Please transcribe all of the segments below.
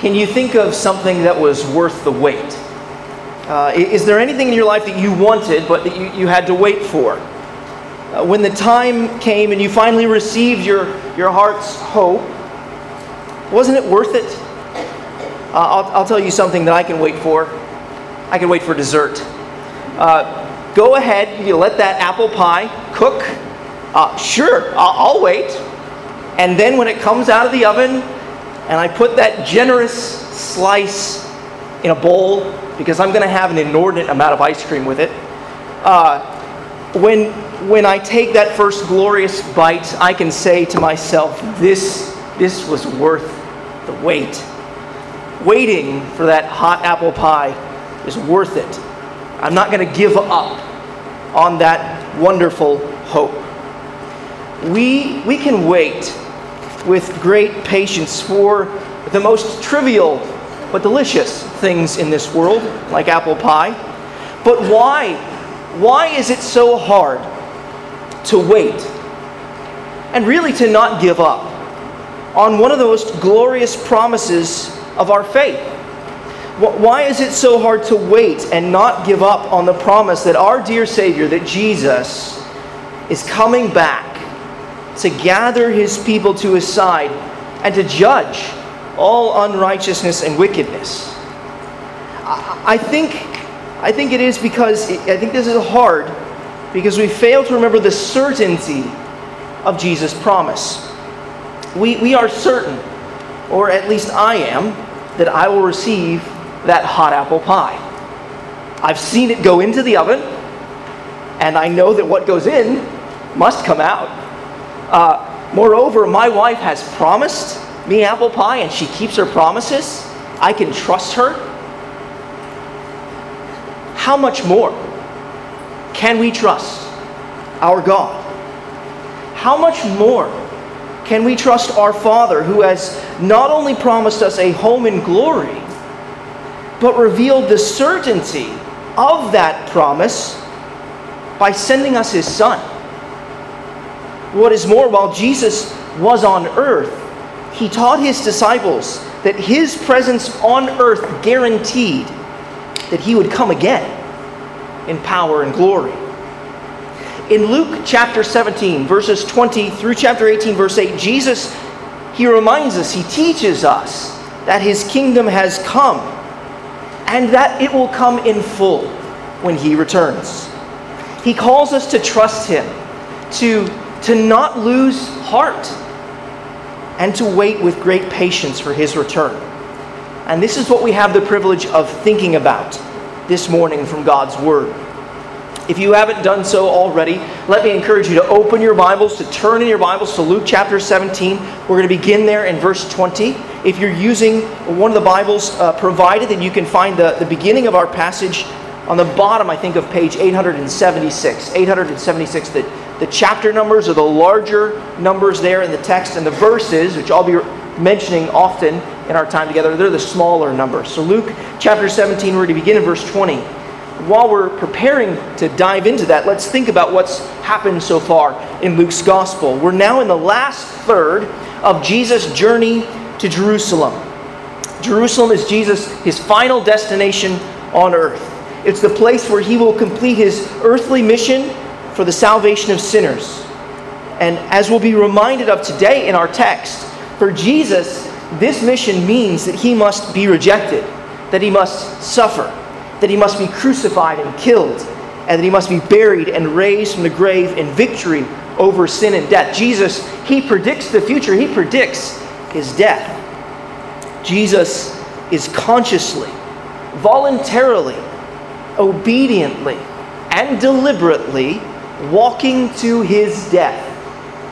can you think of something that was worth the wait? Uh, is there anything in your life that you wanted but that you, you had to wait for? Uh, when the time came and you finally received your, your heart's hope, wasn't it worth it? Uh, I'll, I'll tell you something that I can wait for. I can wait for dessert. Uh, go ahead, you let that apple pie cook. Uh, sure, I'll, I'll wait. And then when it comes out of the oven and I put that generous slice in a bowl because I'm going to have an inordinate amount of ice cream with it. Uh, when, when I take that first glorious bite, I can say to myself, this, this was worth the wait. Waiting for that hot apple pie is worth it. I'm not going to give up on that wonderful hope. We, we can wait with great patience for the most trivial but delicious things in this world, like apple pie. But why? Why is it so hard to wait and really to not give up on one of the most glorious promises of our faith? Why is it so hard to wait and not give up on the promise that our dear Savior, that Jesus, is coming back to gather his people to his side and to judge all unrighteousness and wickedness. I think, I think it is because, I think this is hard because we fail to remember the certainty of Jesus' promise. We, we are certain, or at least I am, that I will receive that hot apple pie. I've seen it go into the oven, and I know that what goes in must come out. Uh, moreover, my wife has promised me apple pie and she keeps her promises, I can trust her. How much more can we trust our God? How much more can we trust our Father who has not only promised us a home in glory, but revealed the certainty of that promise by sending us his Son? What is more, while Jesus was on earth, he taught his disciples that his presence on earth guaranteed that he would come again in power and glory. In Luke chapter 17, verses 20 through chapter 18, verse 8, Jesus, he reminds us, he teaches us that his kingdom has come and that it will come in full when he returns. He calls us to trust him, to, to not lose heart and to wait with great patience for his return. And this is what we have the privilege of thinking about this morning from God's Word. If you haven't done so already, let me encourage you to open your Bibles, to turn in your Bibles to Luke chapter 17. We're going to begin there in verse 20. If you're using one of the Bibles uh, provided, then you can find the, the beginning of our passage on the bottom, I think, of page 876. 876, the, the chapter numbers are the larger numbers there in the text, and the verses, which I'll be mentioning often in our time together, they're the smaller numbers. So, Luke chapter 17, we're going to begin in verse 20. While we're preparing to dive into that, let's think about what's happened so far in Luke's gospel. We're now in the last third of Jesus' journey to Jerusalem. Jerusalem is Jesus, his final destination on earth. It's the place where he will complete his earthly mission for the salvation of sinners. And as we'll be reminded of today in our text, for Jesus, this mission means that he must be rejected, that he must suffer, that he must be crucified and killed, and that he must be buried and raised from the grave in victory over sin and death. Jesus, he predicts the future, he predicts his death. Jesus is consciously, voluntarily, obediently, and deliberately walking to his death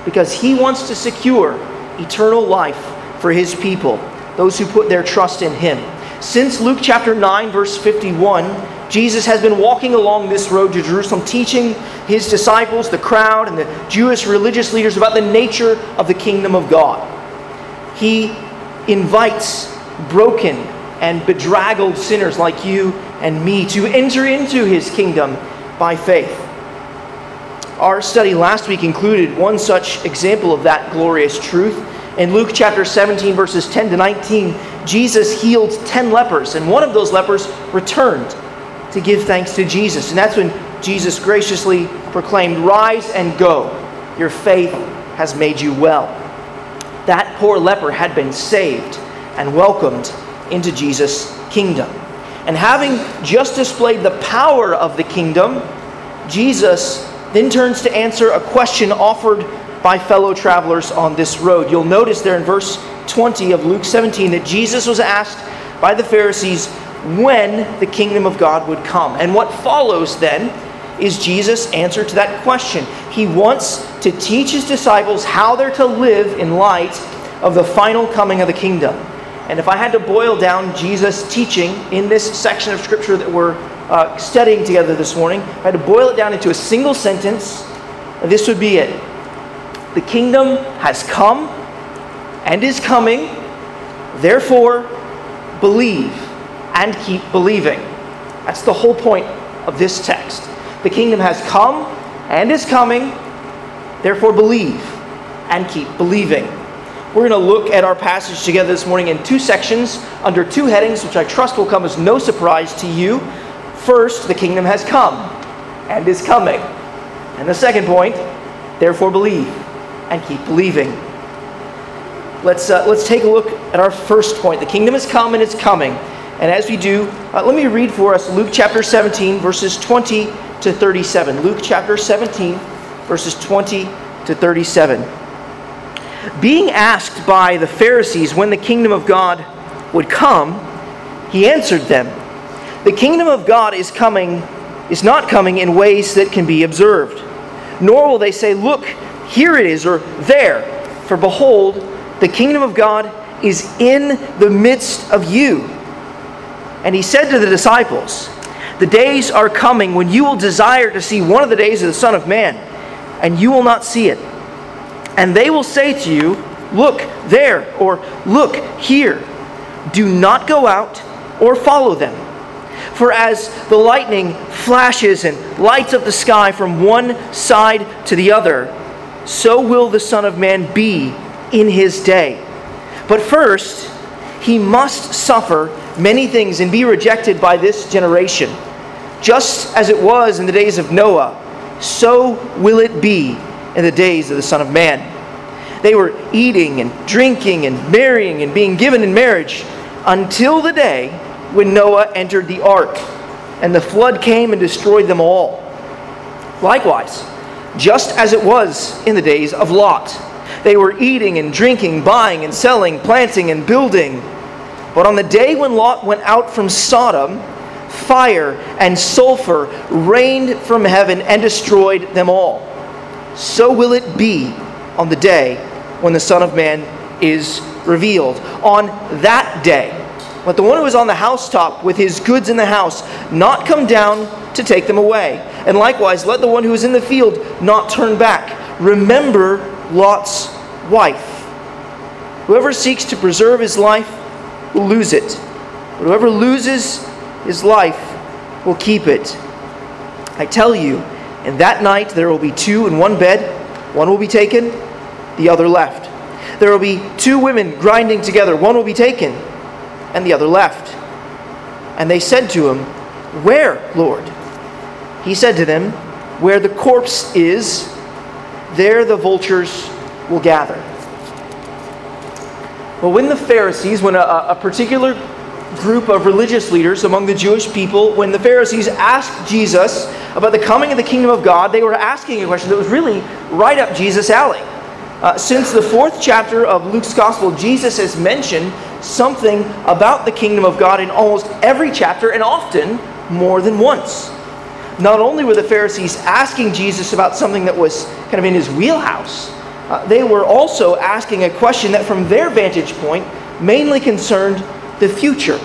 because he wants to secure eternal life for his people, those who put their trust in him. Since Luke chapter 9, verse 51, Jesus has been walking along this road to Jerusalem, teaching his disciples, the crowd, and the Jewish religious leaders about the nature of the kingdom of God. He invites broken and bedraggled sinners like you and me to enter into his kingdom by faith. Our study last week included one such example of that glorious truth In Luke chapter 17, verses 10 to 19, Jesus healed 10 lepers, and one of those lepers returned to give thanks to Jesus. And that's when Jesus graciously proclaimed, Rise and go. Your faith has made you well. That poor leper had been saved and welcomed into Jesus' kingdom. And having just displayed the power of the kingdom, Jesus then turns to answer a question offered by fellow travelers on this road. You'll notice there in verse 20 of Luke 17 that Jesus was asked by the Pharisees when the kingdom of God would come. And what follows then is Jesus' answer to that question. He wants to teach his disciples how they're to live in light of the final coming of the kingdom. And if I had to boil down Jesus' teaching in this section of Scripture that we're uh, studying together this morning, if I had to boil it down into a single sentence, this would be it. The kingdom has come and is coming, therefore, believe and keep believing. That's the whole point of this text. The kingdom has come and is coming, therefore, believe and keep believing. We're going to look at our passage together this morning in two sections under two headings, which I trust will come as no surprise to you. First, the kingdom has come and is coming. And the second point, therefore believe and keep believing. Let's, uh, let's take a look at our first point. The kingdom has come and it's coming. And as we do, uh, let me read for us Luke chapter 17, verses 20 to 37. Luke chapter 17, verses 20 to 37. Being asked by the Pharisees when the kingdom of God would come, he answered them, The kingdom of God is coming, is not coming in ways that can be observed. Nor will they say, Look, here it is, or there. For behold, the kingdom of God is in the midst of you. And he said to the disciples, The days are coming when you will desire to see one of the days of the Son of Man, and you will not see it and they will say to you, Look there, or Look here. Do not go out or follow them. For as the lightning flashes and lights up the sky from one side to the other, so will the Son of Man be in his day. But first, he must suffer many things and be rejected by this generation. Just as it was in the days of Noah, so will it be in the days of the Son of Man. They were eating and drinking and marrying and being given in marriage until the day when Noah entered the ark and the flood came and destroyed them all. Likewise, just as it was in the days of Lot, they were eating and drinking, buying and selling, planting and building. But on the day when Lot went out from Sodom, fire and sulfur rained from heaven and destroyed them all. So will it be on the day when the Son of Man is revealed. On that day, let the one who is on the housetop with his goods in the house not come down to take them away. And likewise, let the one who is in the field not turn back. Remember Lot's wife. Whoever seeks to preserve his life will lose it. But whoever loses his life will keep it. I tell you, in that night there will be two in one bed, one will be taken the other left. There will be two women grinding together, one will be taken, and the other left. And they said to him, Where, Lord? He said to them, Where the corpse is, there the vultures will gather. Well, when the Pharisees, when a, a particular group of religious leaders among the Jewish people, when the Pharisees asked Jesus about the coming of the kingdom of God, they were asking a question that was really right up Jesus' alley. Uh, since the fourth chapter of Luke's Gospel, Jesus has mentioned something about the kingdom of God in almost every chapter and often more than once. Not only were the Pharisees asking Jesus about something that was kind of in his wheelhouse, uh, they were also asking a question that, from their vantage point, mainly concerned the future.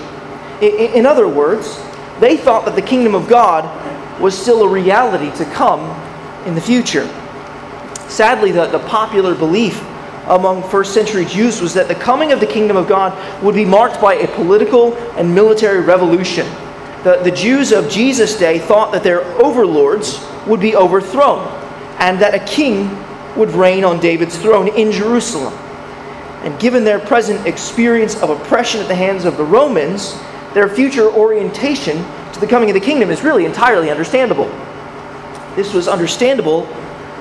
In, in other words, they thought that the kingdom of God was still a reality to come in the future. Sadly, the, the popular belief among first century Jews was that the coming of the kingdom of God would be marked by a political and military revolution. The, the Jews of Jesus' day thought that their overlords would be overthrown and that a king would reign on David's throne in Jerusalem. And given their present experience of oppression at the hands of the Romans, their future orientation to the coming of the kingdom is really entirely understandable. This was understandable,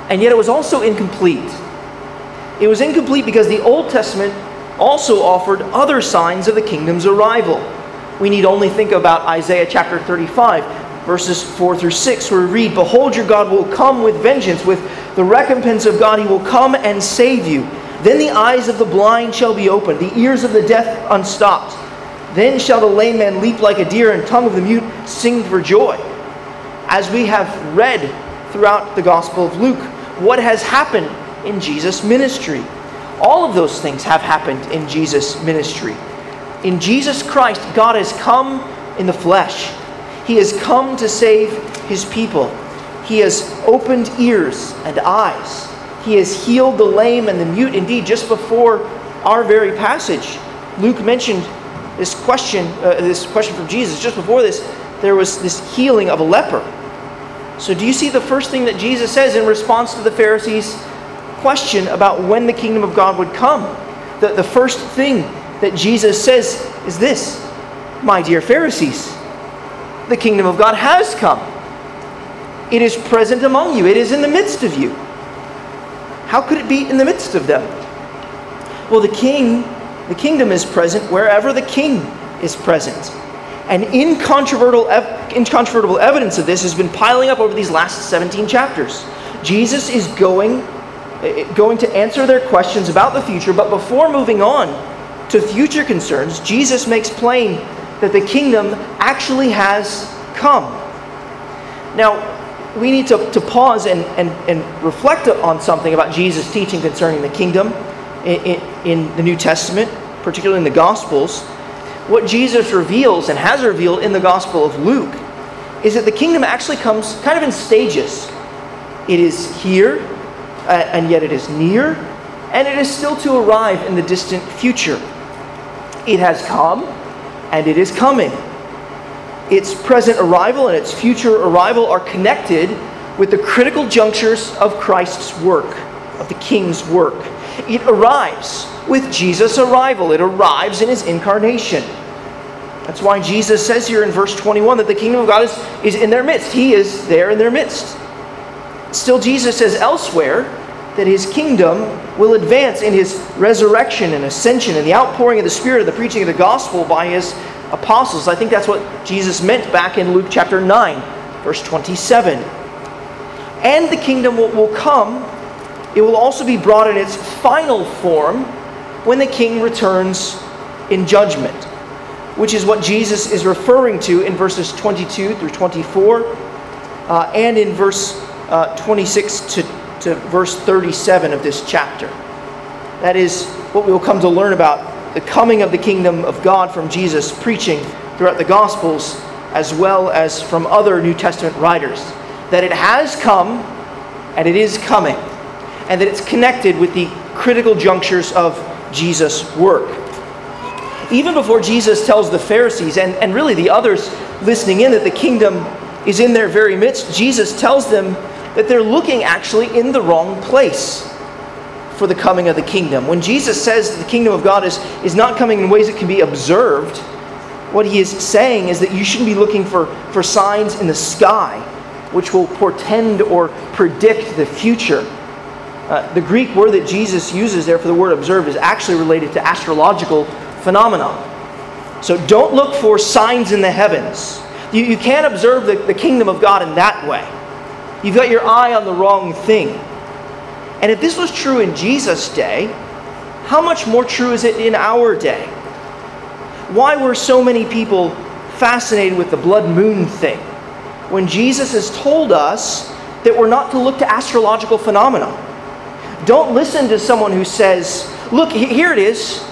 and yet it was also incomplete. It was incomplete because the Old Testament also offered other signs of the kingdom's arrival. We need only think about Isaiah chapter 35, verses 4 through 6, where we read, Behold, your God will come with vengeance, with the recompense of God, he will come and save you. Then the eyes of the blind shall be opened, the ears of the deaf unstopped. Then shall the lame man leap like a deer, and tongue of the mute sing for joy. As we have read throughout the Gospel of Luke, what has happened in Jesus' ministry? All of those things have happened in Jesus' ministry. In Jesus Christ, God has come in the flesh. He has come to save his people. He has opened ears and eyes. He has healed the lame and the mute. Indeed, just before our very passage, Luke mentioned this question, uh, this question from Jesus. Just before this, there was this healing of a leper. So, do you see the first thing that Jesus says in response to the Pharisees' question about when the kingdom of God would come? The, the first thing that Jesus says is this My dear Pharisees, the kingdom of God has come. It is present among you, it is in the midst of you. How could it be in the midst of them? Well, the king, the kingdom is present wherever the king is present. And incontrovertible, incontrovertible evidence of this has been piling up over these last 17 chapters. Jesus is going, going to answer their questions about the future, but before moving on to future concerns, Jesus makes plain that the kingdom actually has come. Now, we need to, to pause and, and, and reflect on something about Jesus' teaching concerning the kingdom in, in, in the New Testament, particularly in the Gospels. What Jesus reveals and has revealed in the Gospel of Luke is that the kingdom actually comes kind of in stages. It is here, and yet it is near, and it is still to arrive in the distant future. It has come, and it is coming its present arrival and its future arrival are connected with the critical junctures of Christ's work, of the King's work. It arrives with Jesus' arrival, it arrives in his incarnation. That's why Jesus says here in verse 21 that the kingdom of God is, is in their midst. He is there in their midst. Still, Jesus says elsewhere that his kingdom will advance in his resurrection and ascension and the outpouring of the Spirit and the preaching of the gospel by his apostles. I think that's what Jesus meant back in Luke chapter 9, verse 27. And the kingdom will, will come, it will also be brought in its final form when the king returns in judgment, which is what Jesus is referring to in verses 22 through 24 uh, and in verse uh, 26 to, to verse 37 of this chapter. That is what we will come to learn about the coming of the kingdom of God from Jesus preaching throughout the Gospels, as well as from other New Testament writers. That it has come and it is coming, and that it's connected with the critical junctures of Jesus' work. Even before Jesus tells the Pharisees and, and really the others listening in that the kingdom is in their very midst, Jesus tells them that they're looking actually in the wrong place for the coming of the kingdom. When Jesus says that the kingdom of God is, is not coming in ways that can be observed, what he is saying is that you shouldn't be looking for, for signs in the sky which will portend or predict the future. Uh, the Greek word that Jesus uses there for the word observe is actually related to astrological phenomena. So don't look for signs in the heavens. You, you can't observe the, the kingdom of God in that way. You've got your eye on the wrong thing. And if this was true in Jesus' day, how much more true is it in our day? Why were so many people fascinated with the blood moon thing when Jesus has told us that we're not to look to astrological phenomena? Don't listen to someone who says, Look, here it is,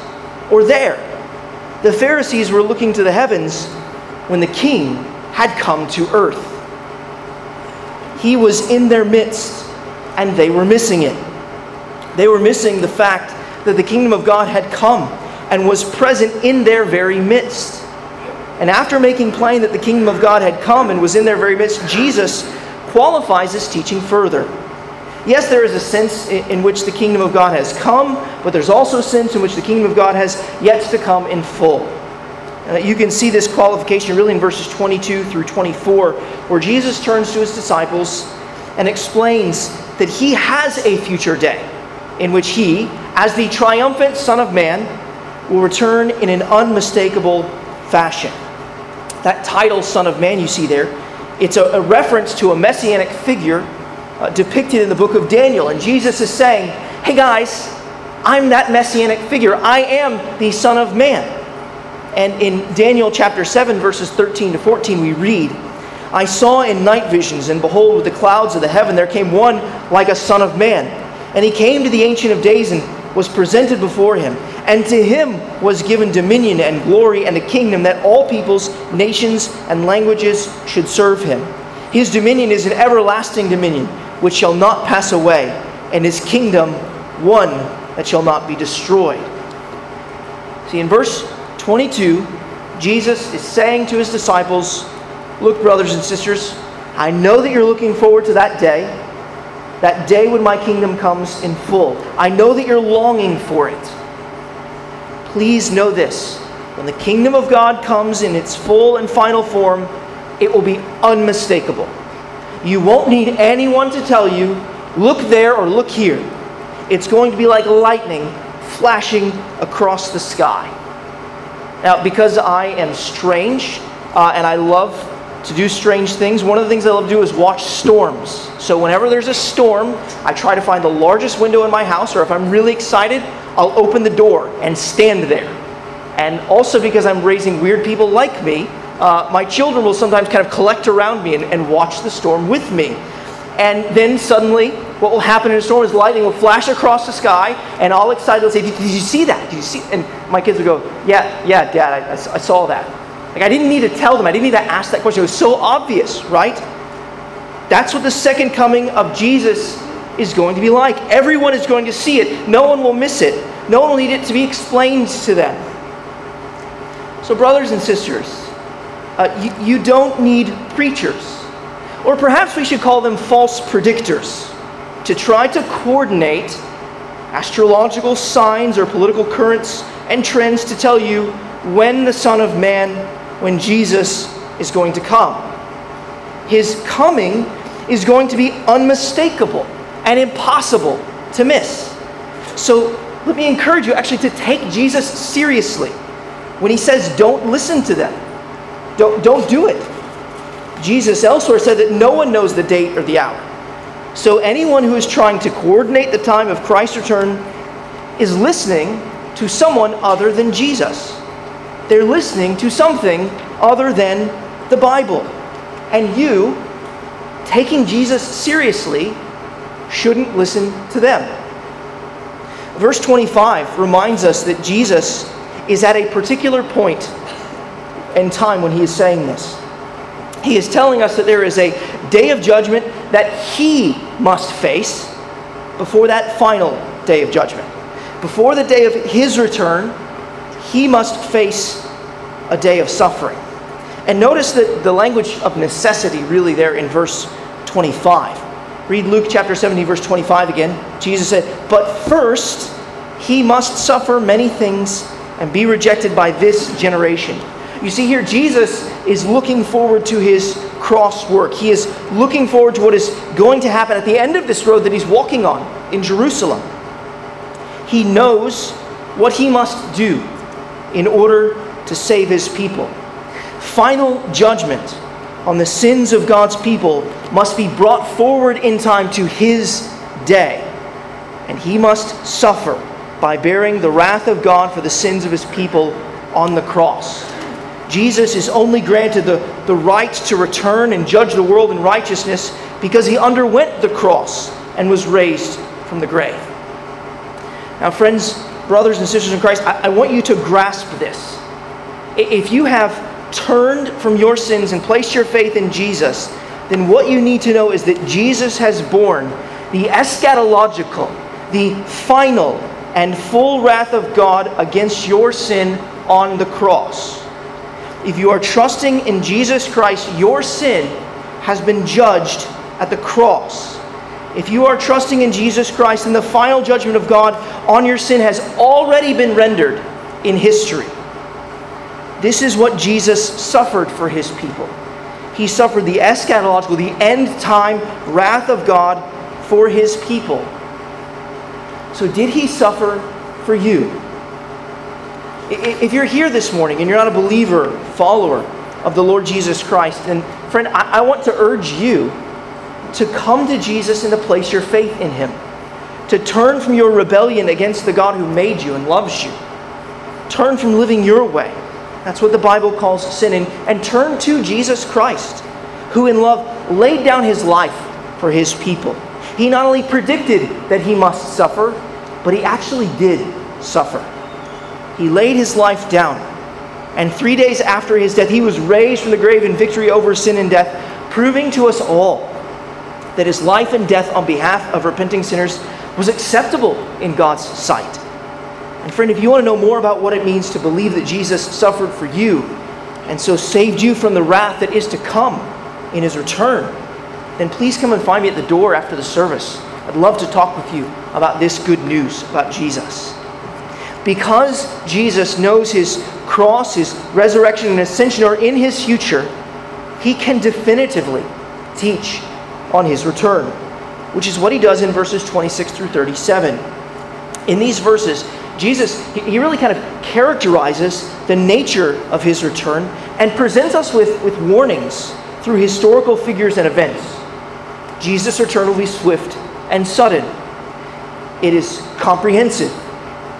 or there. The Pharisees were looking to the heavens when the king had come to earth. He was in their midst and they were missing it. They were missing the fact that the kingdom of God had come and was present in their very midst. And after making plain that the kingdom of God had come and was in their very midst, Jesus qualifies his teaching further. Yes, there is a sense in which the kingdom of God has come, but there's also a sense in which the kingdom of God has yet to come in full. Uh, you can see this qualification really in verses 22 through 24, where Jesus turns to his disciples and explains that he has a future day in which he, as the triumphant Son of Man, will return in an unmistakable fashion. That title, Son of Man, you see there, it's a, a reference to a messianic figure uh, depicted in the book of Daniel. And Jesus is saying, Hey guys, I'm that messianic figure. I am the Son of Man. And in Daniel chapter 7, verses 13 to 14, we read, I saw in night visions, and behold, with the clouds of the heaven there came one like a Son of Man. And he came to the Ancient of Days and was presented before him. And to him was given dominion and glory and a kingdom that all peoples, nations, and languages should serve him. His dominion is an everlasting dominion which shall not pass away, and his kingdom one that shall not be destroyed. See, in verse 22, Jesus is saying to his disciples, Look, brothers and sisters, I know that you're looking forward to that day, that day when my kingdom comes in full. I know that you're longing for it. Please know this when the kingdom of God comes in its full and final form, it will be unmistakable. You won't need anyone to tell you, look there or look here. It's going to be like lightning flashing across the sky. Now, because I am strange uh, and I love to do strange things, one of the things I love to do is watch storms. So, whenever there's a storm, I try to find the largest window in my house, or if I'm really excited, I'll open the door and stand there. And also because I'm raising weird people like me, uh, my children will sometimes kind of collect around me and, and watch the storm with me. And then suddenly, what will happen in a storm is lightning will flash across the sky, and all excited will say, did, did you see that? Did you see? And my kids would go, Yeah, yeah, Dad, I, I, saw that. Like, I didn't need to tell them, I didn't need to ask that question. It was so obvious, right? That's what the second coming of Jesus is going to be like. Everyone is going to see it, no one will miss it, no one will need it to be explained to them. So, brothers and sisters, uh, you, you don't need preachers. Or perhaps we should call them false predictors to try to coordinate astrological signs or political currents and trends to tell you when the Son of Man, when Jesus is going to come. His coming is going to be unmistakable and impossible to miss. So let me encourage you actually to take Jesus seriously when he says, don't listen to them. Don't, don't do it. Jesus elsewhere said that no one knows the date or the hour. So anyone who is trying to coordinate the time of Christ's return is listening to someone other than Jesus. They're listening to something other than the Bible. And you, taking Jesus seriously, shouldn't listen to them. Verse 25 reminds us that Jesus is at a particular point and time when he is saying this. He is telling us that there is a day of judgment that he must face before that final day of judgment. Before the day of his return, he must face a day of suffering. And notice that the language of necessity really there in verse 25. Read Luke chapter 17, verse 25 again. Jesus said, But first he must suffer many things and be rejected by this generation. You see here, Jesus is looking forward to his cross work. He is looking forward to what is going to happen at the end of this road that he's walking on in Jerusalem. He knows what he must do in order to save his people. Final judgment on the sins of God's people must be brought forward in time to his day. And he must suffer by bearing the wrath of God for the sins of his people on the cross. Jesus is only granted the, the right to return and judge the world in righteousness because he underwent the cross and was raised from the grave. Now, friends, brothers and sisters in Christ, I, I want you to grasp this. If you have turned from your sins and placed your faith in Jesus, then what you need to know is that Jesus has borne the eschatological, the final, and full wrath of God against your sin on the cross. If you are trusting in Jesus Christ, your sin has been judged at the cross. if you are trusting in Jesus Christ, then the final judgment of God on your sin has already been rendered in history. This is what Jesus suffered for his people. He suffered the eschatological, the end time wrath of God for his people. So, did he suffer for you? If you're here this morning and you're not a believer, follower of the Lord Jesus Christ, then, friend, I, want to urge you to come to Jesus and to place your faith in him, to turn from your rebellion against the God who made you and loves you. Turn from living your way that's what the Bible calls sin. And, and turn to Jesus Christ, who in love laid down his life for his people. He not only predicted that he must suffer, but he actually did suffer. He laid his life down. And three days after his death, he was raised from the grave in victory over sin and death, proving to us all that his life and death on behalf of repenting sinners was acceptable in God's sight. And friend, if you want to know more about what it means to believe that Jesus suffered for you and so saved you from the wrath that is to come in his return, then please come and find me at the door after the service. I'd love to talk with you about this good news about Jesus. Because Jesus knows his cross, his resurrection, and ascension are in his future, he can definitively teach on his return, which is what he does in verses 26 through 37. In these verses, Jesus, he really kind of characterizes the nature of his return and presents us with, with warnings through historical figures and events. Jesus' return will be swift and sudden. It is comprehensive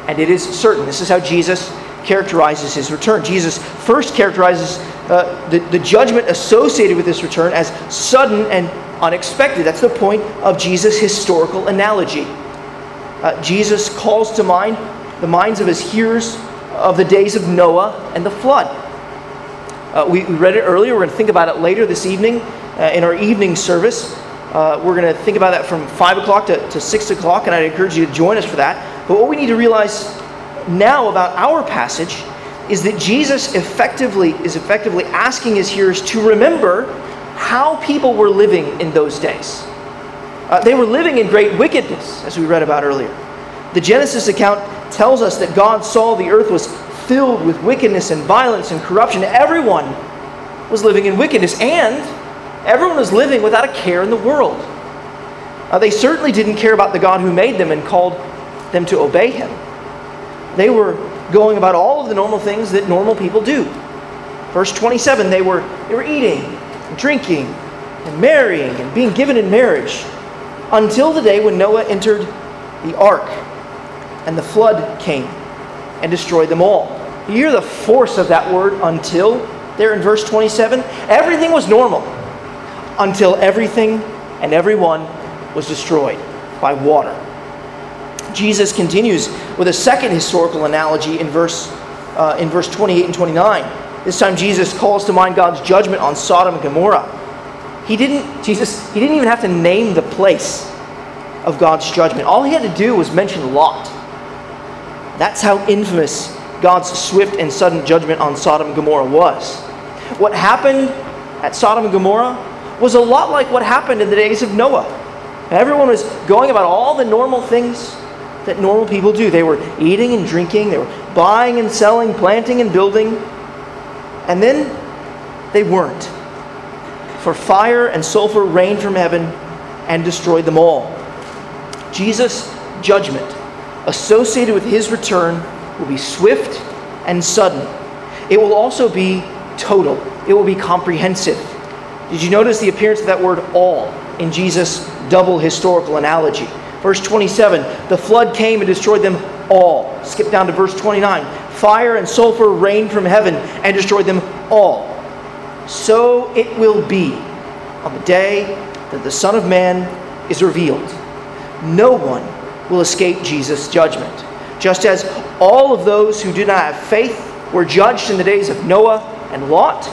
and it is certain. This is how Jesus characterizes his return. Jesus first characterizes uh, the, the judgment associated with this return as sudden and unexpected. That's the point of Jesus' historical analogy. Uh, Jesus calls to mind the minds of his hearers of the days of Noah and the flood. Uh, we, we, read it earlier. We're going to think about it later this evening uh, in our evening service. Uh, we're going to think about that from 5 o'clock to, to 6 o'clock, and I'd encourage you to join us for that. But what we need to realize now about our passage is that Jesus effectively is effectively asking his hearers to remember how people were living in those days. Uh, they were living in great wickedness, as we read about earlier. The Genesis account tells us that God saw the earth was filled with wickedness and violence and corruption. Everyone was living in wickedness, and everyone was living without a care in the world. Uh, they certainly didn't care about the God who made them and called them to obey Him. They were going about all of the normal things that normal people do. Verse 27 they were, they were eating, and drinking, and marrying, and being given in marriage until the day when Noah entered the ark and the flood came and destroyed them all. You hear the force of that word until there in verse 27? Everything was normal until everything and everyone was destroyed by water. Jesus continues with a second historical analogy in verse, uh, in verse 28 and 29. This time Jesus calls to mind God's judgment on Sodom and Gomorrah. He didn't, Jesus, he didn't even have to name the place of God's judgment. All he had to do was mention Lot. That's how infamous God's swift and sudden judgment on Sodom and Gomorrah was. What happened at Sodom and Gomorrah was a lot like what happened in the days of Noah. Everyone was going about all the normal things that normal people do. They were eating and drinking, they were buying and selling, planting and building. And then they weren't. For fire and sulfur rained from heaven and destroyed them all. Jesus' judgment associated with his return will be swift and sudden. It will also be total, it will be comprehensive. Did you notice the appearance of that word all in Jesus' double historical analogy? Verse 27 the flood came and destroyed them all. Skip down to verse 29. Fire and sulfur rained from heaven and destroyed them all. So it will be on the day that the Son of Man is revealed. No one will escape Jesus' judgment. Just as all of those who do not have faith were judged in the days of Noah and Lot,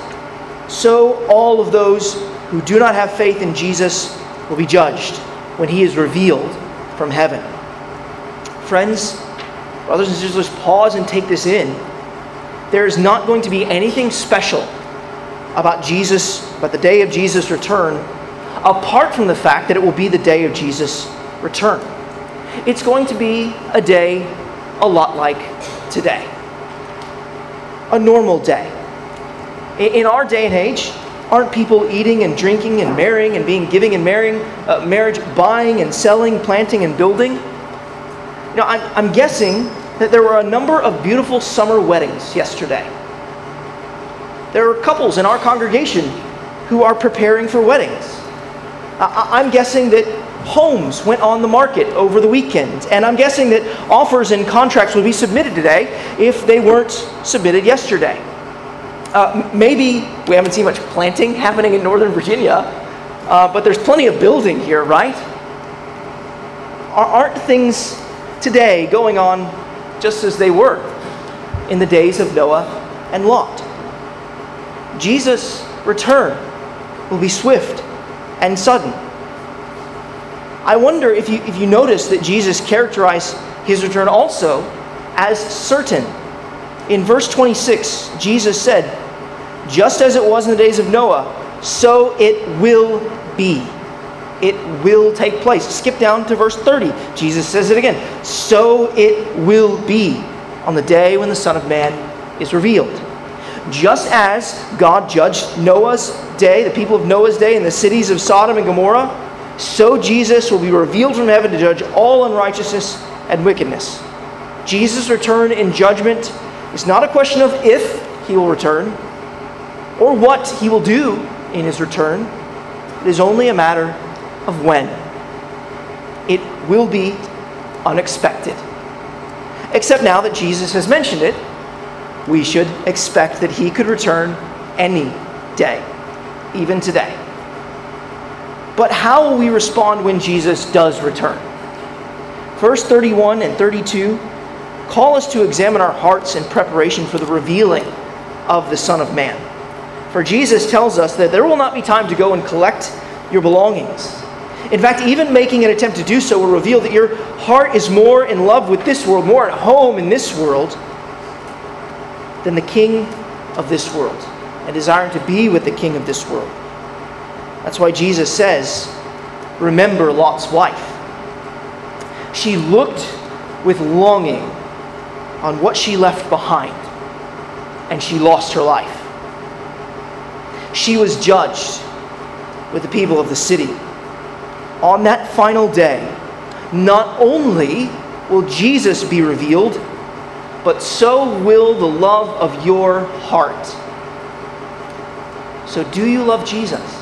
so all of those who do not have faith in Jesus will be judged when he is revealed from heaven. Friends, brothers and sisters, pause and take this in. There is not going to be anything special about Jesus, about the day of Jesus' return, apart from the fact that it will be the day of Jesus' return. It's going to be a day a lot like today, a normal day. In our day and age, aren't people eating and drinking and marrying and being giving and marrying, uh, marriage, buying and selling, planting and building? You know, I'm, I'm guessing that there were a number of beautiful summer weddings yesterday. There are couples in our congregation who are preparing for weddings. I'm guessing that homes went on the market over the weekend, and I'm guessing that offers and contracts would be submitted today if they weren't submitted yesterday. Uh, maybe we haven't seen much planting happening in Northern Virginia, uh, but there's plenty of building here, right? Aren't things today going on just as they were in the days of Noah and Lot? Jesus' return will be swift and sudden. I wonder if you, if you notice that Jesus characterized his return also as certain. In verse 26, Jesus said, Just as it was in the days of Noah, so it will be. It will take place. Skip down to verse 30. Jesus says it again. So it will be on the day when the Son of Man is revealed. Just as God judged Noah's day, the people of Noah's day, in the cities of Sodom and Gomorrah, so Jesus will be revealed from heaven to judge all unrighteousness and wickedness. Jesus' return in judgment is not a question of if he will return or what he will do in his return. It is only a matter of when. It will be unexpected. Except now that Jesus has mentioned it, we should expect that he could return any day, even today. But how will we respond when Jesus does return? Verse 31 and 32 call us to examine our hearts in preparation for the revealing of the Son of Man. For Jesus tells us that there will not be time to go and collect your belongings. In fact, even making an attempt to do so will reveal that your heart is more in love with this world, more at home in this world, than the king of this world and desiring to be with the king of this world. That's why Jesus says, Remember Lot's wife. She looked with longing on what she left behind, and she lost her life. She was judged with the people of the city. On that final day, not only will Jesus be revealed, but so will the love of your heart. So, do you love Jesus?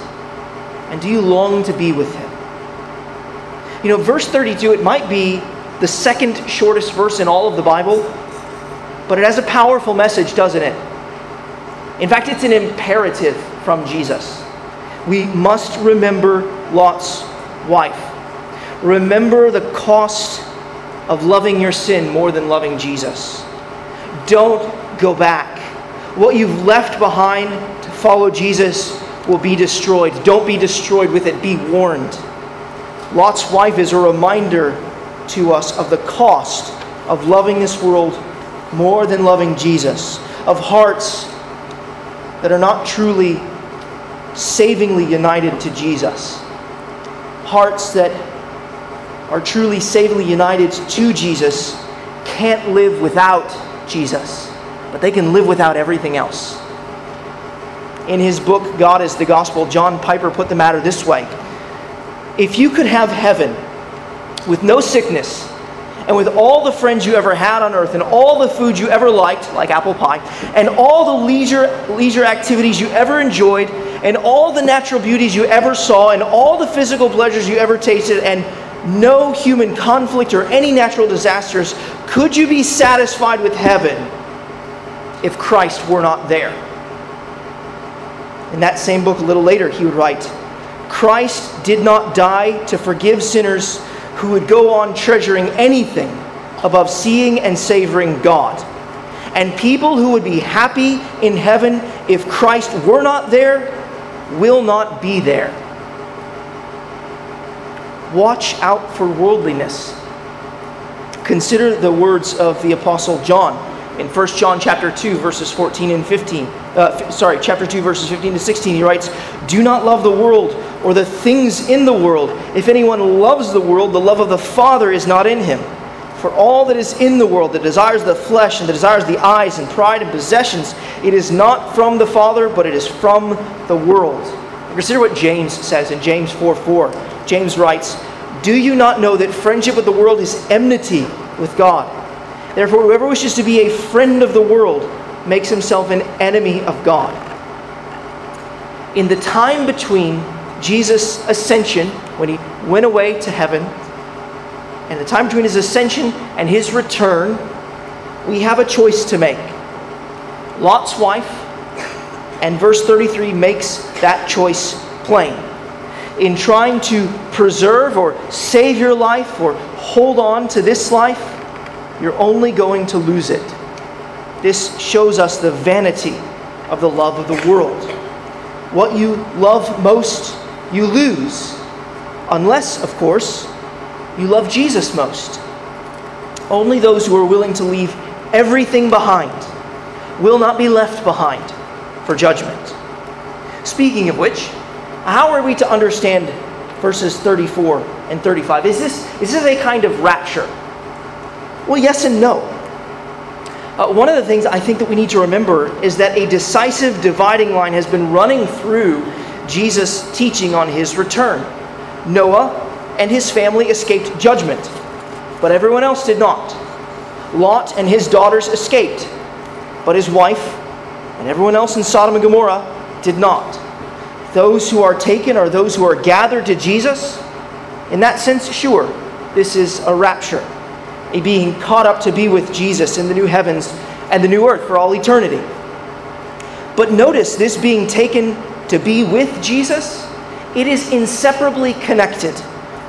And do you long to be with him? You know, verse 32, it might be the second shortest verse in all of the Bible, but it has a powerful message, doesn't it? In fact, it's an imperative from Jesus. We must remember Lot's wife. Remember the cost of loving your sin more than loving Jesus. Don't go back. What you've left behind to follow Jesus will be destroyed. Don't be destroyed with it. Be warned. Lot's wife is a reminder to us of the cost of loving this world more than loving Jesus, of hearts that are not truly savingly united to Jesus, hearts that are truly savingly united to Jesus can't live without Jesus, but they can live without everything else. In his book, God is the Gospel, John Piper put the matter this way If you could have heaven with no sickness, and with all the friends you ever had on earth, and all the food you ever liked, like apple pie, and all the leisure, leisure activities you ever enjoyed, and all the natural beauties you ever saw, and all the physical pleasures you ever tasted, and no human conflict or any natural disasters, could you be satisfied with heaven if Christ were not there? In that same book, a little later, he would write Christ did not die to forgive sinners who would go on treasuring anything above seeing and savoring God. And people who would be happy in heaven if Christ were not there will not be there. Watch out for worldliness. Consider the words of the apostle John in 1 John chapter 2 verses 14 and 15. Uh, sorry, chapter 2 verses 15 to 16 he writes, "Do not love the world or the things in the world. If anyone loves the world, the love of the Father is not in him. For all that is in the world, the desires of the flesh and the desires of the eyes and pride and possessions, it is not from the Father, but it is from the world. Consider what James says in James 4 4. James writes, Do you not know that friendship with the world is enmity with God? Therefore, whoever wishes to be a friend of the world makes himself an enemy of God. In the time between Jesus' ascension, when he went away to heaven, and the time between his ascension and his return, we have a choice to make. Lot's wife, and verse 33 makes that choice plain. In trying to preserve or save your life or hold on to this life, you're only going to lose it. This shows us the vanity of the love of the world. What you love most, you lose. Unless, of course, you love Jesus most. Only those who are willing to leave everything behind will not be left behind for judgment. Speaking of which, how are we to understand verses 34 and 35? Is this, is this a kind of rapture? Well, yes and no. Uh, one of the things I think that we need to remember is that a decisive dividing line has been running through Jesus' teaching on his return. Noah and his family escaped judgment, but everyone else did not. Lot and his daughters escaped, but his wife and everyone else in Sodom and Gomorrah did not. Those who are taken are those who are gathered to Jesus. In that sense, sure, this is a rapture, a being caught up to be with Jesus in the new heavens and the new earth for all eternity. But notice this being taken to be with Jesus, it is inseparably connected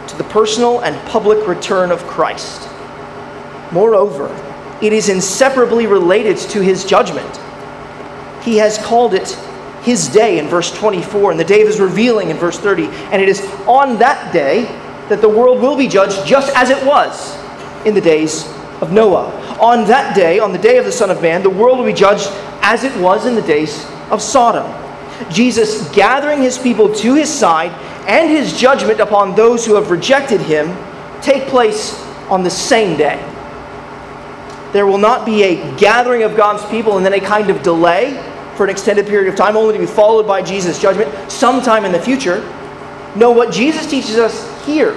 to the personal and public return of Christ. Moreover, it is inseparably related to his judgment. He has called it his day in verse 24, and the day of his revealing in verse 30. And it is on that day that the world will be judged just as it was in the days of Noah. On that day, on the day of the Son of Man, the world will be judged as it was in the days of Sodom. Jesus gathering his people to his side and his judgment upon those who have rejected him take place on the same day. There will not be a gathering of God's people and then a kind of delay for an extended period of time, only to be followed by Jesus' judgment sometime in the future. No, what Jesus teaches us here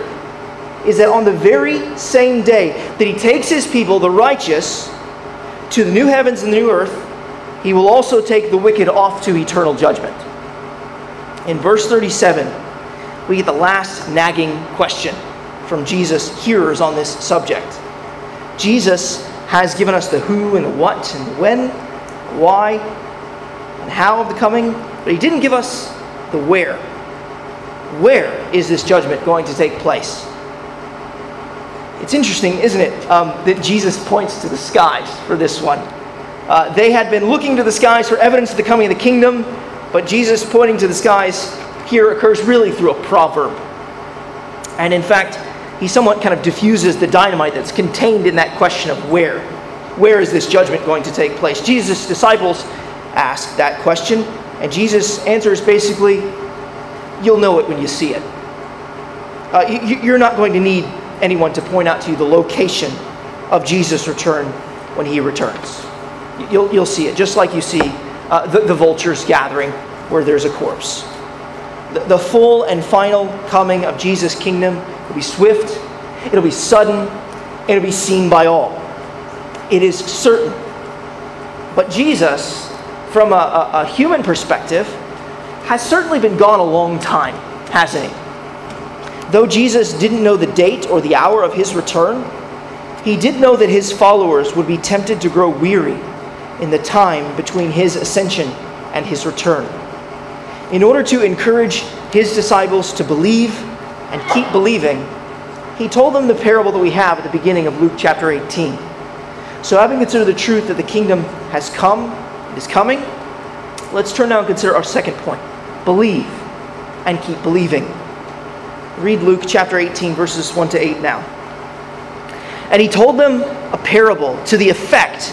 is that on the very same day that he takes his people, the righteous, to the new heavens and the new earth, he will also take the wicked off to eternal judgment. In verse 37, we get the last nagging question from Jesus' hearers on this subject. Jesus has given us the who and the what and the when, why, and how of the coming, but he didn't give us the where. Where is this judgment going to take place? It's interesting, isn't it, um, that Jesus points to the skies for this one. Uh, they had been looking to the skies for evidence of the coming of the kingdom, but Jesus pointing to the skies here occurs really through a proverb. And in fact, he somewhat kind of diffuses the dynamite that's contained in that question of where. Where is this judgment going to take place? Jesus' disciples ask that question, and Jesus answers basically, You'll know it when you see it. Uh, you, are not going to need anyone to point out to you the location of Jesus' return when he returns. You'll, you'll see it, just like you see uh, the, the vultures gathering where there's a corpse. The, the full and final coming of Jesus' kingdom will be swift, it'll be sudden, it'll be seen by all. It is certain. But Jesus from a, a, a human perspective, has certainly been gone a long time, hasn't he? Though Jesus didn't know the date or the hour of his return, he did know that his followers would be tempted to grow weary in the time between his ascension and his return. In order to encourage his disciples to believe and keep believing, he told them the parable that we have at the beginning of Luke chapter 18. So, having considered the truth that the kingdom has come is coming. Let's turn now and consider our second point believe and keep believing. Read Luke chapter 18, verses 1 to 8 now. And he told them a parable to the effect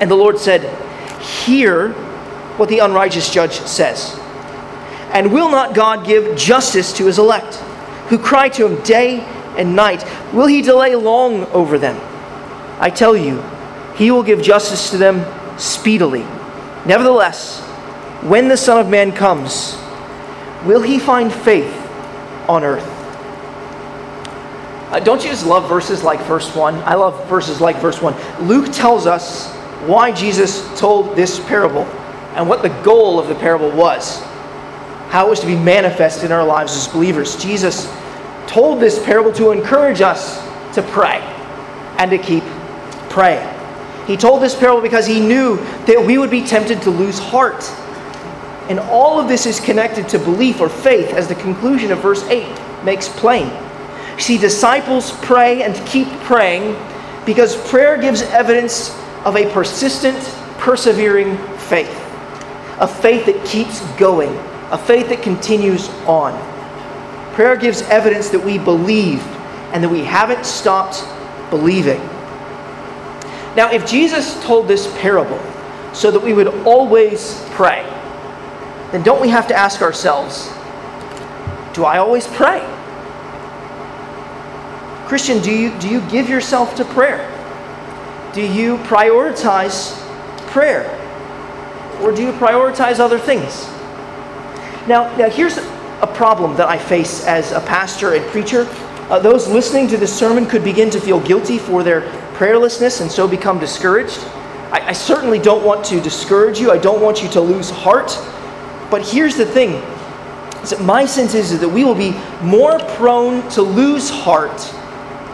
And the Lord said, Hear what the unrighteous judge says. And will not God give justice to his elect, who cry to him day and night? Will he delay long over them? I tell you, he will give justice to them speedily. Nevertheless, when the Son of Man comes, will he find faith on earth? Uh, don't you just love verses like verse 1? I love verses like verse 1. Luke tells us why Jesus told this parable and what the goal of the parable was, how it was to be manifest in our lives as believers. Jesus told this parable to encourage us to pray and to keep praying. He told this parable because he knew that we would be tempted to lose heart. And all of this is connected to belief or faith, as the conclusion of verse 8 makes plain. See, disciples pray and keep praying because prayer gives evidence of a persistent, persevering faith a faith that keeps going, a faith that continues on. Prayer gives evidence that we believe and that we haven't stopped believing. Now, if Jesus told this parable so that we would always pray, then don't we have to ask ourselves, do I always pray? Christian, do you, do you give yourself to prayer? Do you prioritize prayer? or do you prioritize other things? Now, now here's a problem that I face as a pastor and preacher. Uh, those listening to this sermon could begin to feel guilty for their prayerlessness and so become discouraged. I, I certainly don't want to discourage you. I don't want you to lose heart. But here's the thing my sense is that we will be more prone to lose heart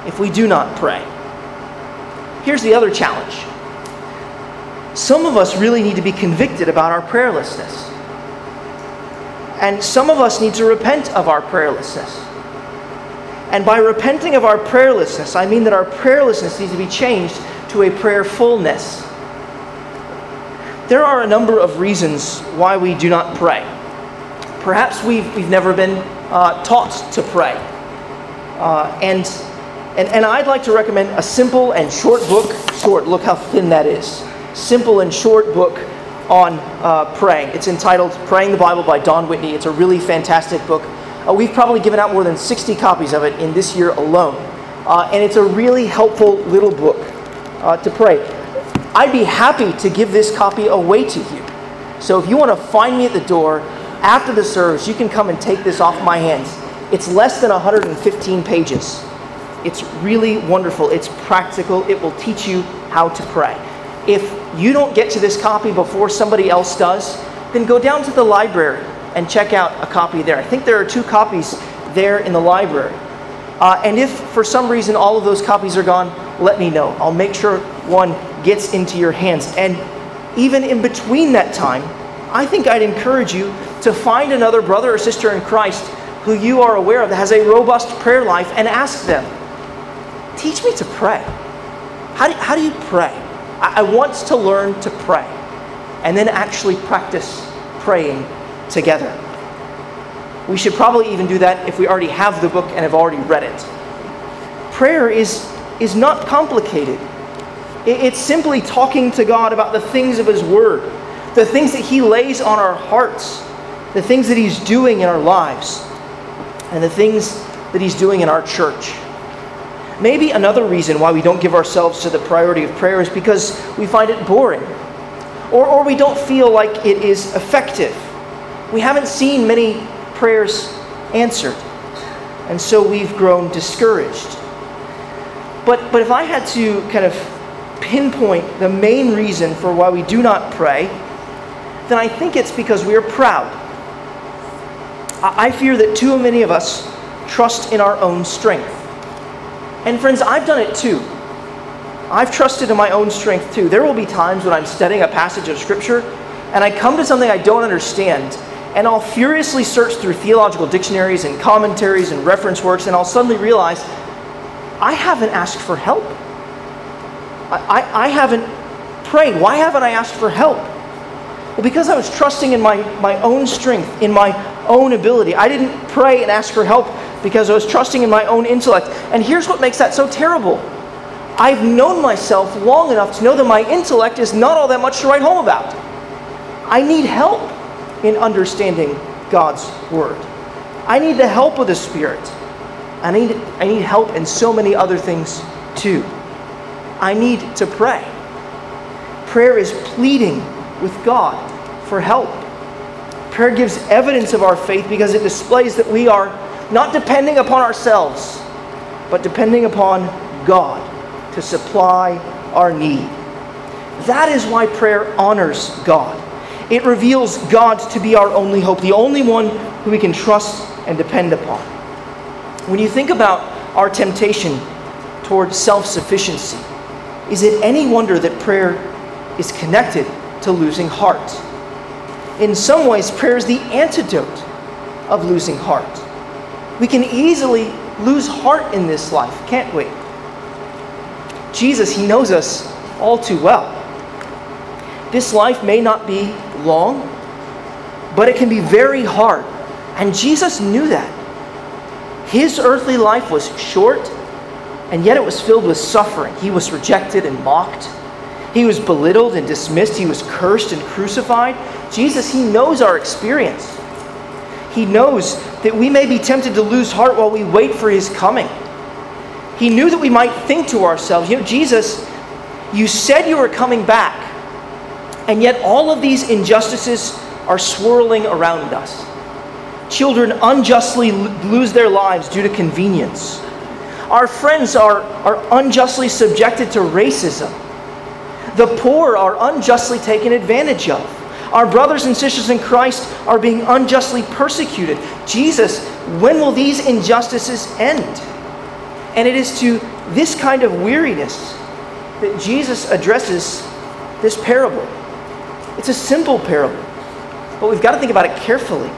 if we do not pray. Here's the other challenge some of us really need to be convicted about our prayerlessness. And some of us need to repent of our prayerlessness. And by repenting of our prayerlessness, I mean that our prayerlessness needs to be changed to a prayerfulness. There are a number of reasons why we do not pray. Perhaps we've, we've never been uh, taught to pray. Uh, and, and, and I'd like to recommend a simple and short book. Short, look how thin that is simple and short book on uh, praying. It's entitled Praying the Bible by Don Whitney. It's a really fantastic book. Uh, we've probably given out more than 60 copies of it in this year alone. Uh, and it's a really helpful little book uh, to pray. I'd be happy to give this copy away to you. So if you want to find me at the door after the service, you can come and take this off my hands. It's less than 115 pages. It's really wonderful. It's practical. It will teach you how to pray. If you don't get to this copy before somebody else does, then go down to the library and check out a copy there. I think there are two copies there in the library. Uh, and if for some reason all of those copies are gone, let me know. I'll make sure one gets into your hands. And even in between that time, I think I'd encourage you to find another brother or sister in Christ who you are aware of that has a robust prayer life and ask them, Teach me to pray. How do, how do you pray? I, I want to learn to pray and then actually practice praying together. We should probably even do that if we already have the book and have already read it. Prayer is, is not complicated. It's simply talking to God about the things of His Word, the things that He lays on our hearts, the things that He's doing in our lives, and the things that He's doing in our church. Maybe another reason why we don't give ourselves to the priority of prayer is because we find it boring or, or we don't feel like it is effective. We haven't seen many prayers answered, and so we've grown discouraged. But, but if I had to kind of pinpoint the main reason for why we do not pray, then I think it's because we are proud. I fear that too many of us trust in our own strength. And friends, I've done it too. I've trusted in my own strength too. There will be times when I'm studying a passage of Scripture and I come to something I don't understand, and I'll furiously search through theological dictionaries and commentaries and reference works, and I'll suddenly realize I haven't asked for help. I, I, I haven't prayed. Why haven't I asked for help? Well, because I was trusting in my, my own strength, in my own ability. I didn't pray and ask for help because I was trusting in my own intellect. And here's what makes that so terrible I've known myself long enough to know that my intellect is not all that much to write home about. I need help in understanding God's Word. I need the help of the Spirit. I need, I need help in so many other things too. I need to pray. Prayer is pleading with God for help. Prayer gives evidence of our faith because it displays that we are not depending upon ourselves, but depending upon God to supply our need. That is why prayer honors God. It reveals God to be our only hope, the only one who we can trust and depend upon. When you think about our temptation toward self sufficiency, is it any wonder that prayer is connected to losing heart? In some ways, prayer is the antidote of losing heart. We can easily lose heart in this life, can't we? Jesus, He knows us all too well. This life may not be long, but it can be very hard. And Jesus knew that. His earthly life was short, and yet it was filled with suffering. He was rejected and mocked. He was belittled and dismissed. He was cursed and crucified. Jesus, He knows our experience. He knows that we may be tempted to lose heart while we wait for His coming. He knew that we might think to ourselves, you know, Jesus, you said you were coming back, and yet all of these injustices are swirling around us. Children unjustly lose their lives due to convenience. Our friends are, are unjustly subjected to racism. The poor are unjustly taken advantage of. Our brothers and sisters in Christ are being unjustly persecuted. Jesus, when will these injustices end? And it is to this kind of weariness that Jesus addresses this parable. It's a simple parable, but we've got to think about it carefully.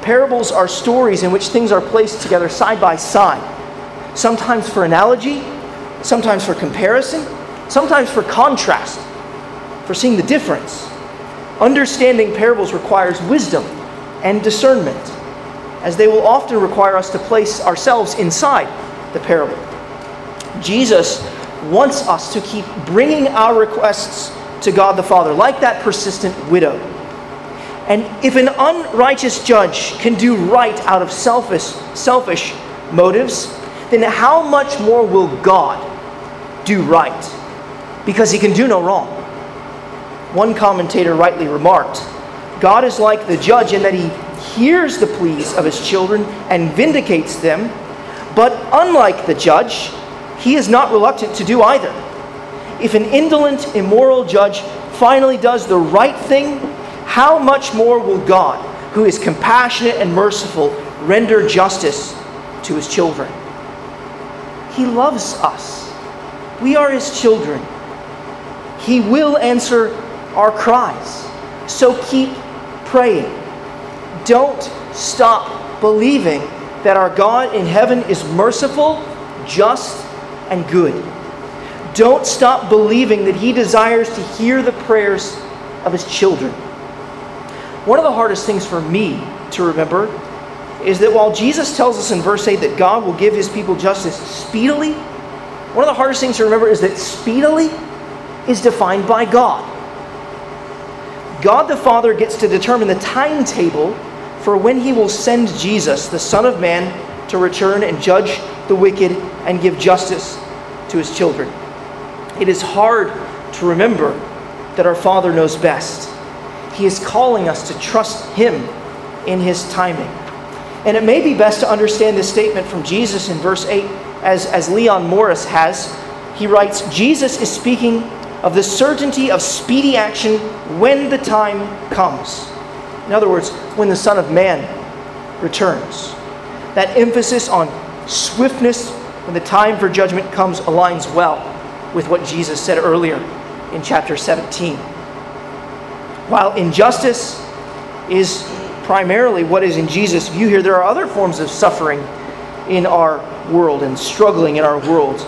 Parables are stories in which things are placed together side by side, sometimes for analogy, sometimes for comparison, sometimes for contrast, for seeing the difference. Understanding parables requires wisdom and discernment, as they will often require us to place ourselves inside the parable. Jesus wants us to keep bringing our requests to God the Father, like that persistent widow. And if an unrighteous judge can do right out of selfish, selfish motives, then how much more will God do right? Because he can do no wrong. One commentator rightly remarked God is like the judge in that he hears the pleas of his children and vindicates them, but unlike the judge, he is not reluctant to do either. If an indolent, immoral judge finally does the right thing, how much more will God, who is compassionate and merciful, render justice to his children? He loves us. We are his children. He will answer our cries. So keep praying. Don't stop believing that our God in heaven is merciful, just, and good. Don't stop believing that He desires to hear the prayers of His children. One of the hardest things for me to remember is that while Jesus tells us in verse 8 that God will give His people justice speedily, one of the hardest things to remember is that speedily is defined by God. God the Father gets to determine the timetable for when he will send Jesus, the Son of Man, to return and judge the wicked and give justice to his children. It is hard to remember that our Father knows best. He is calling us to trust him in his timing. And it may be best to understand this statement from Jesus in verse 8 as, as Leon Morris has. He writes Jesus is speaking of the certainty of speedy action when the time comes. In other words, when the Son of Man returns. That emphasis on swiftness when the time for judgment comes aligns well with what Jesus said earlier in chapter 17. While injustice is primarily what is in Jesus' view here, there are other forms of suffering in our world and struggling in our world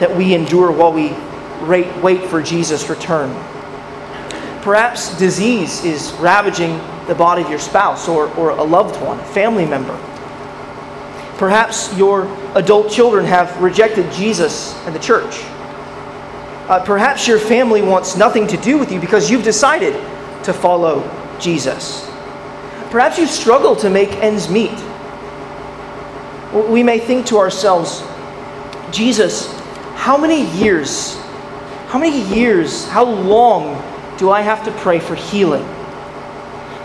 that we endure while we wait for Jesus' return. Perhaps disease is ravaging the body of your spouse or, or a loved one, a family member. Perhaps your adult children have rejected Jesus and the church. Uh, perhaps your family wants nothing to do with you because you've decided to follow Jesus. Perhaps you struggle to make ends meet. We may think to ourselves, Jesus, how many years, how many years, how long do I have to pray for healing?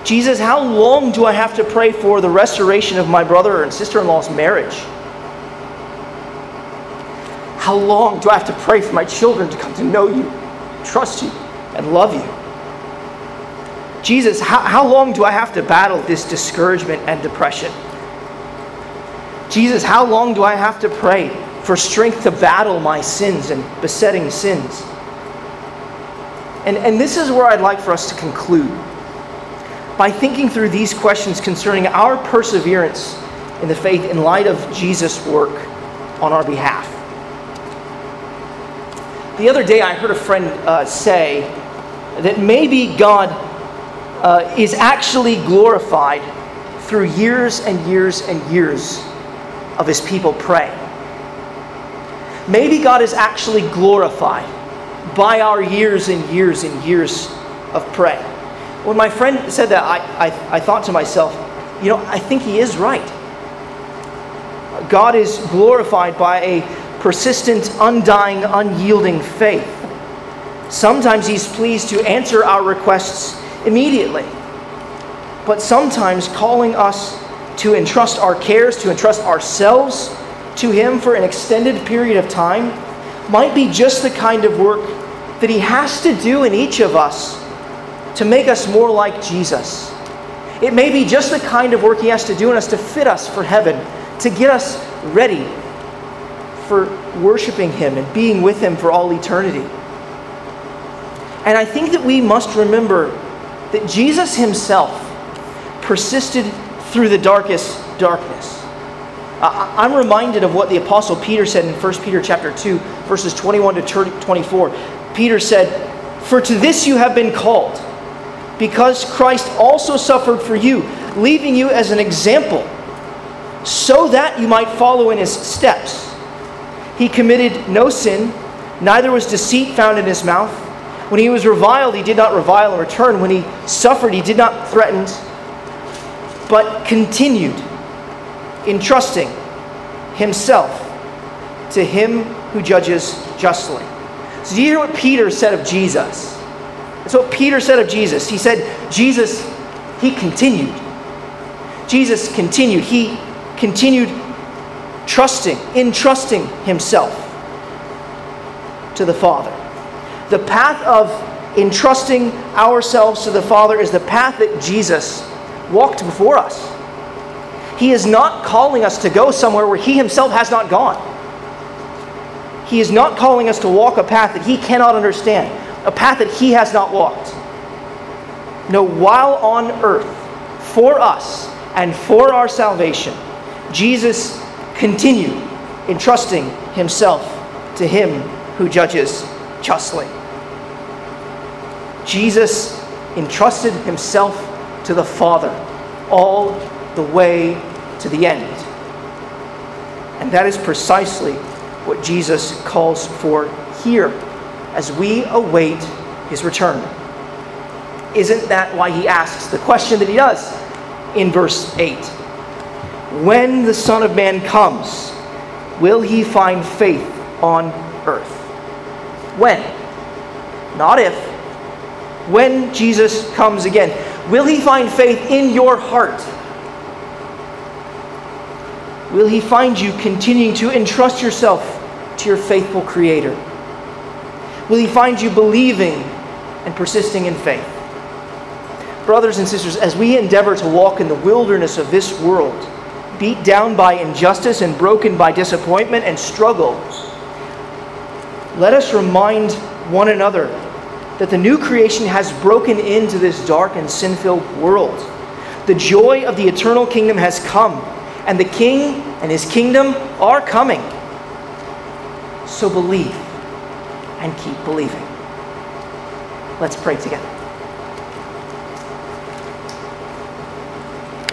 Jesus, how long do I have to pray for the restoration of my brother and sister in law's marriage? How long do I have to pray for my children to come to know you, trust you, and love you? Jesus, how, how long do I have to battle this discouragement and depression? Jesus, how long do I have to pray for strength to battle my sins and besetting sins? And, and this is where I'd like for us to conclude by thinking through these questions concerning our perseverance in the faith in light of Jesus' work on our behalf. The other day, I heard a friend uh, say that maybe God uh, is actually glorified through years and years and years of his people praying. Maybe God is actually glorified by our years and years and years of prayer. When my friend said that, I, I, I thought to myself, you know, I think he is right. God is glorified by a persistent, undying, unyielding faith. Sometimes he's pleased to answer our requests immediately, but sometimes calling us to entrust our cares, to entrust ourselves to Him for an extended period of time might be just the kind of work that He has to do in each of us to make us more like Jesus. It may be just the kind of work He has to do in us to fit us for heaven, to get us ready for worshiping Him and being with Him for all eternity. And I think that we must remember that Jesus Himself persisted through the darkest darkness. I'm reminded of what the apostle Peter said in 1 Peter chapter 2 verses 21 to 24. Peter said, "For to this you have been called, because Christ also suffered for you, leaving you as an example, so that you might follow in his steps. He committed no sin, neither was deceit found in his mouth. When he was reviled, he did not revile in return. When he suffered, he did not threaten, but continued entrusting himself to him who judges justly. So, do you hear what Peter said of Jesus? That's what Peter said of Jesus. He said, Jesus, he continued. Jesus continued. He continued trusting, entrusting himself to the Father. The path of entrusting ourselves to the Father is the path that Jesus walked before us. He is not calling us to go somewhere where He Himself has not gone. He is not calling us to walk a path that He cannot understand, a path that He has not walked. No, while on earth, for us and for our salvation, Jesus continued entrusting Himself to Him who judges justly. Jesus entrusted Himself to the Father all the way to the end. And that is precisely what Jesus calls for here as we await his return. Isn't that why he asks the question that he does in verse 8? When the Son of Man comes, will he find faith on earth? When? Not if. When Jesus comes again, will he find faith in your heart? Will He find you continuing to entrust yourself to your faithful Creator? Will He find you believing and persisting in faith? Brothers and sisters, as we endeavor to walk in the wilderness of this world, beat down by injustice and broken by disappointment and struggle, let us remind one another that the new creation has broken into this dark and sin filled world. The joy of the eternal kingdom has come, and the king and his kingdom are coming. So believe and keep believing. Let's pray together.